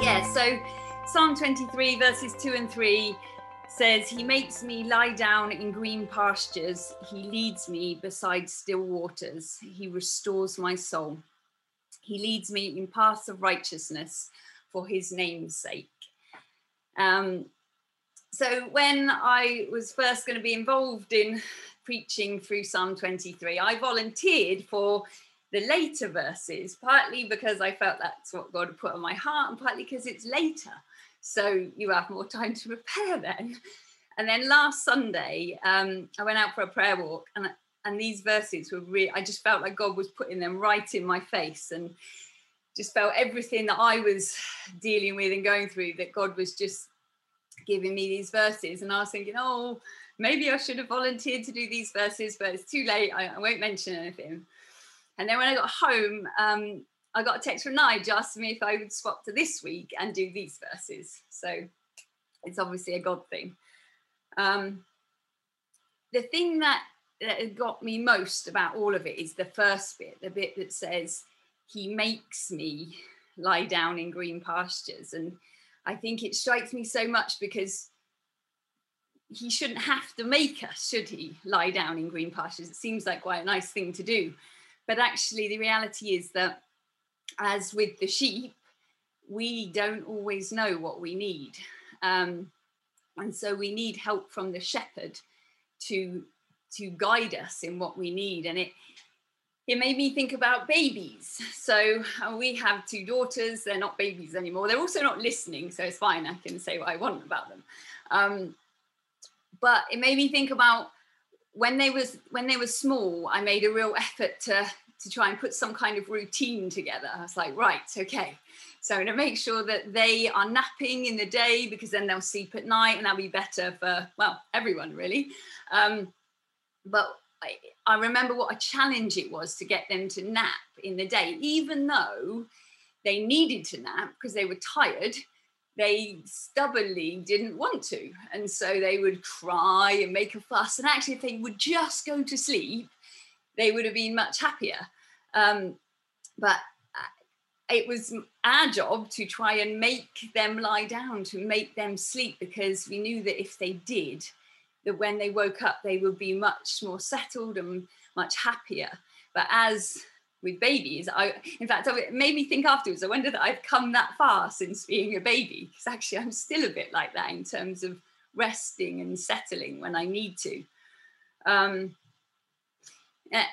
Yeah, so Psalm 23, verses 2 and 3 says, He makes me lie down in green pastures. He leads me beside still waters. He restores my soul. He leads me in paths of righteousness for his name's sake. Um, so, when I was first going to be involved in preaching through Psalm 23, I volunteered for the later verses, partly because I felt that's what God put on my heart, and partly because it's later. So you have more time to prepare then. And then last Sunday, um, I went out for a prayer walk, and and these verses were really. I just felt like God was putting them right in my face, and just felt everything that I was dealing with and going through. That God was just giving me these verses, and I was thinking, oh, maybe I should have volunteered to do these verses, but it's too late. I, I won't mention anything. And then when I got home, um, I got a text from Nigel asking me if I would swap to this week and do these verses. So it's obviously a God thing. Um, the thing that, that got me most about all of it is the first bit, the bit that says, He makes me lie down in green pastures. And I think it strikes me so much because he shouldn't have to make us, should he, lie down in green pastures? It seems like quite a nice thing to do. But actually, the reality is that, as with the sheep, we don't always know what we need. Um, and so we need help from the shepherd to to guide us in what we need. And it it made me think about babies. So uh, we have two daughters. They're not babies anymore. They're also not listening so it's fine. I can say what i want about them. Um, but it made me think about when they was when they were small, I made a real effort to to try and put some kind of routine together. I was like, right, okay. So I'm to make sure that they are napping in the day because then they'll sleep at night and that'll be better for well everyone really. Um, but I, I remember what a challenge it was to get them to nap in the day, even though they needed to nap because they were tired they stubbornly didn't want to. And so they would cry and make a fuss. And actually, if they would just go to sleep, they would have been much happier. Um, but uh, it was our job to try and make them lie down, to make them sleep, because we knew that if they did, that when they woke up, they would be much more settled and much happier. But as with babies. I, in fact, it made me think afterwards. I wonder that I've come that far since being a baby, because actually I'm still a bit like that in terms of resting and settling when I need to. Um,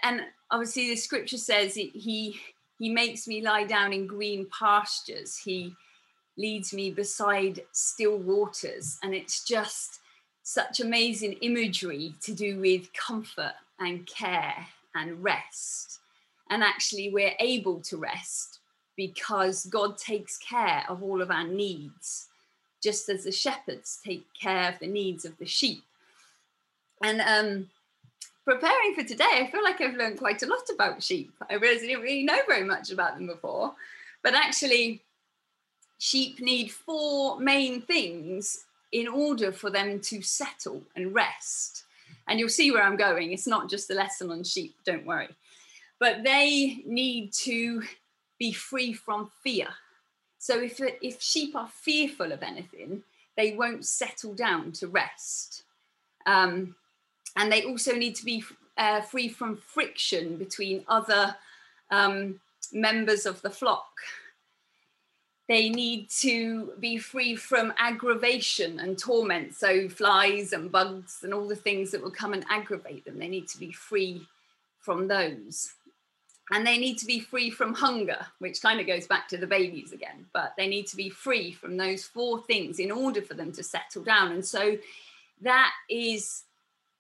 and obviously, the scripture says he he makes me lie down in green pastures. He leads me beside still waters, and it's just such amazing imagery to do with comfort and care and rest and actually, we're able to rest because God takes care of all of our needs, just as the shepherds take care of the needs of the sheep. And um, preparing for today, I feel like I've learned quite a lot about sheep. I realized I didn't really know very much about them before, but actually, sheep need four main things in order for them to settle and rest. And you'll see where I'm going. It's not just a lesson on sheep, don't worry but they need to be free from fear. So if, if sheep are fearful of anything, they won't settle down to rest. Um, and they also need to be uh, free from friction between other um, members of the flock. They need to be free from aggravation and torment, so flies and bugs and all the things that will come and aggravate them. They need to be free from those and they need to be free from hunger, which kind of goes back to the babies again, but they need to be free from those four things in order for them to settle down. And so that is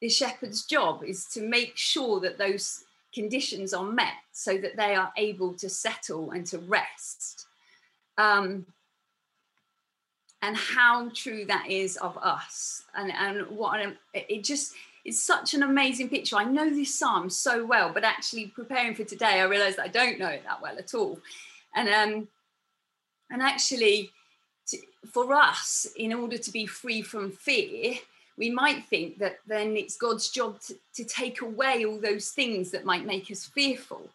the shepherd's job is to make sure that those conditions are met so that they are able to settle and to rest. Um, and how true that is of us and, and what it just it's such an amazing picture. I know this psalm so well, but actually preparing for today, I realized I don't know it that well at all. And um, and actually, to, for us, in order to be free from fear, we might think that then it's God's job to, to take away all those things that might make us fearful.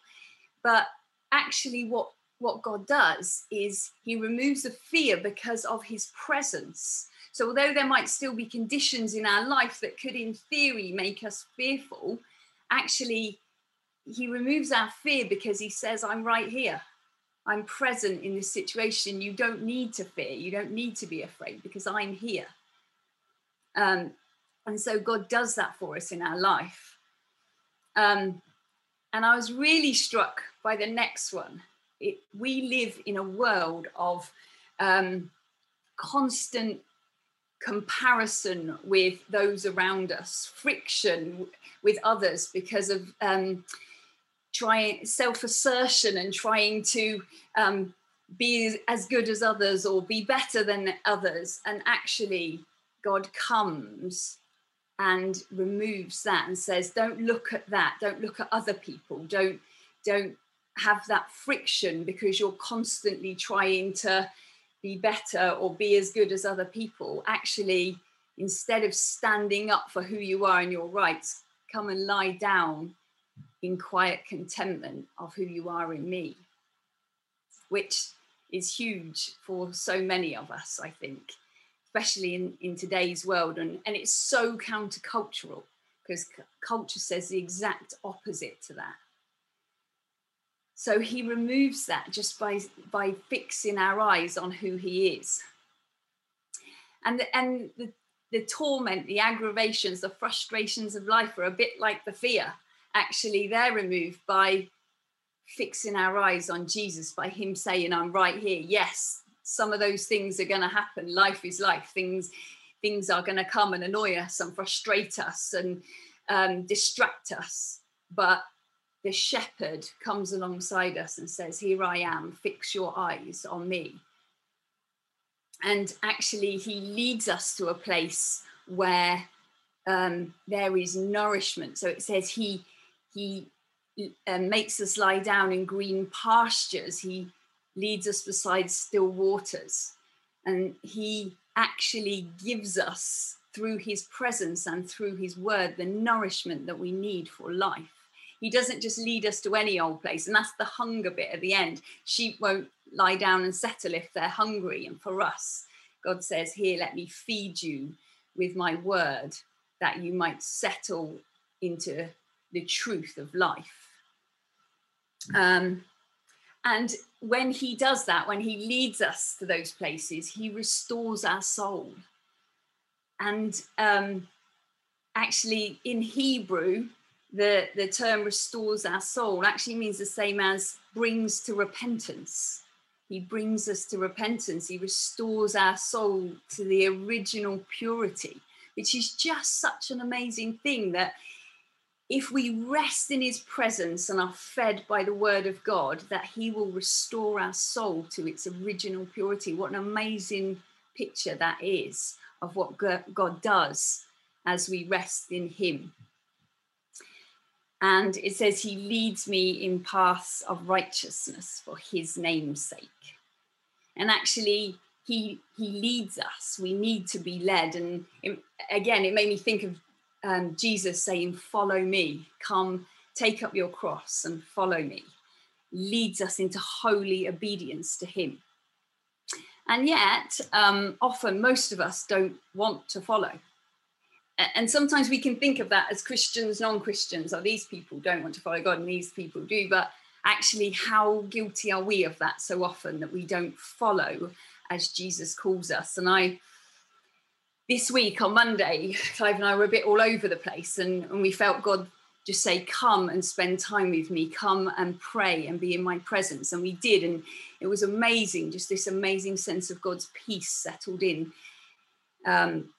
But actually, what what God does is he removes the fear because of his presence. So, although there might still be conditions in our life that could, in theory, make us fearful, actually, he removes our fear because he says, I'm right here. I'm present in this situation. You don't need to fear. You don't need to be afraid because I'm here. Um, and so God does that for us in our life. Um, and I was really struck by the next one. It, we live in a world of um, constant comparison with those around us, friction with others because of um, trying self-assertion and trying to um, be as good as others or be better than others. And actually, God comes and removes that and says don't look at that don't look at other people don't don't have that friction because you're constantly trying to be better or be as good as other people actually instead of standing up for who you are and your rights come and lie down in quiet contentment of who you are in me which is huge for so many of us i think especially in, in today's world. And, and it's so countercultural because culture says the exact opposite to that. So he removes that just by, by fixing our eyes on who he is. And, the, and the, the torment, the aggravations, the frustrations of life are a bit like the fear. Actually, they're removed by fixing our eyes on Jesus, by him saying, I'm right here. Yes, some of those things are going to happen life is life things things are going to come and annoy us and frustrate us and um, distract us but the shepherd comes alongside us and says here i am fix your eyes on me and actually he leads us to a place where um, there is nourishment so it says he he uh, makes us lie down in green pastures he leads us beside still waters. And he actually gives us, through his presence and through his word, the nourishment that we need for life. He doesn't just lead us to any old place. And that's the hunger bit at the end. Sheep won't lie down and settle if they're hungry. And for us, God says, Here, let me feed you with my word that you might settle into the truth of life. Um, and when he does that, when he leads us to those places, he restores our soul. And um, actually, in Hebrew, the, the term restores our soul actually means the same as brings to repentance. He brings us to repentance. He restores our soul to the original purity, which is just such an amazing thing that if we rest in his presence and are fed by the word of God, that he will restore our soul to its original purity. What an amazing picture that is of what God does as we rest in him. And it says, He leads me in paths of righteousness for His name's sake. And actually, He He leads us. We need to be led. And it, again, it made me think of um, Jesus saying, Follow me, come take up your cross and follow me, leads us into holy obedience to Him. And yet, um, often most of us don't want to follow. And sometimes we can think of that as Christians, non Christians, or these people don't want to follow God and these people do. But actually, how guilty are we of that so often that we don't follow as Jesus calls us? And I this week on Monday, Clive and I were a bit all over the place, and, and we felt God just say, Come and spend time with me, come and pray and be in my presence. And we did, and it was amazing, just this amazing sense of God's peace settled in. Um,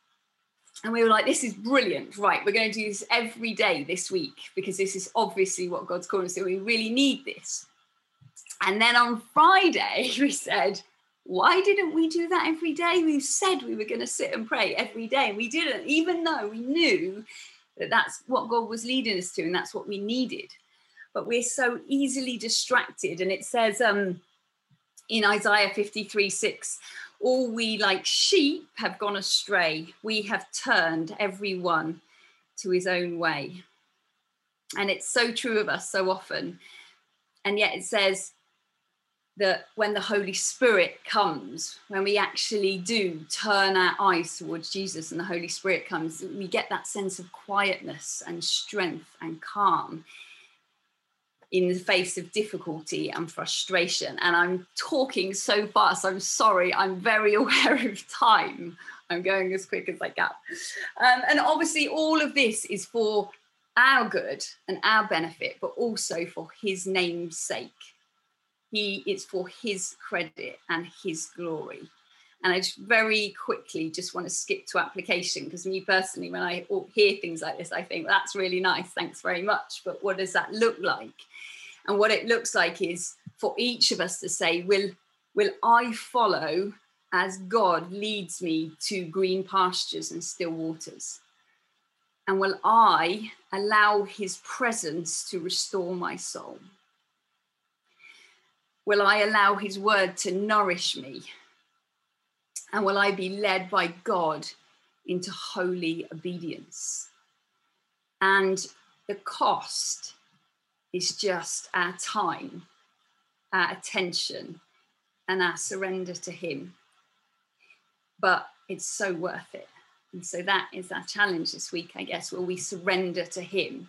and we were like, This is brilliant, right? We're going to do this every day this week because this is obviously what God's calling us to. We really need this. And then on Friday, we said, why didn't we do that every day? We said we were going to sit and pray every day, and we didn't, even though we knew that that's what God was leading us to, and that's what we needed. But we're so easily distracted, and it says um, in Isaiah 53 6, all we like sheep have gone astray. We have turned everyone to his own way. And it's so true of us so often. And yet it says, that when the Holy Spirit comes, when we actually do turn our eyes towards Jesus and the Holy Spirit comes, we get that sense of quietness and strength and calm in the face of difficulty and frustration. And I'm talking so fast, I'm sorry, I'm very aware of time. I'm going as quick as I can. Um, and obviously, all of this is for our good and our benefit, but also for his name's sake. He it's for his credit and his glory. And I just very quickly just want to skip to application because me personally, when I hear things like this, I think that's really nice. Thanks very much. But what does that look like? And what it looks like is for each of us to say, will, will I follow as God leads me to green pastures and still waters? And will I allow his presence to restore my soul? Will I allow his word to nourish me? And will I be led by God into holy obedience? And the cost is just our time, our attention, and our surrender to him. But it's so worth it. And so that is our challenge this week, I guess, where we surrender to Him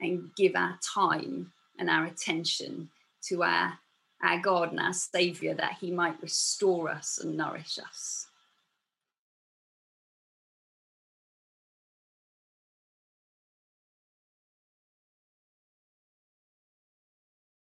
and give our time and our attention to our, our God and our Saviour that He might restore us and nourish us.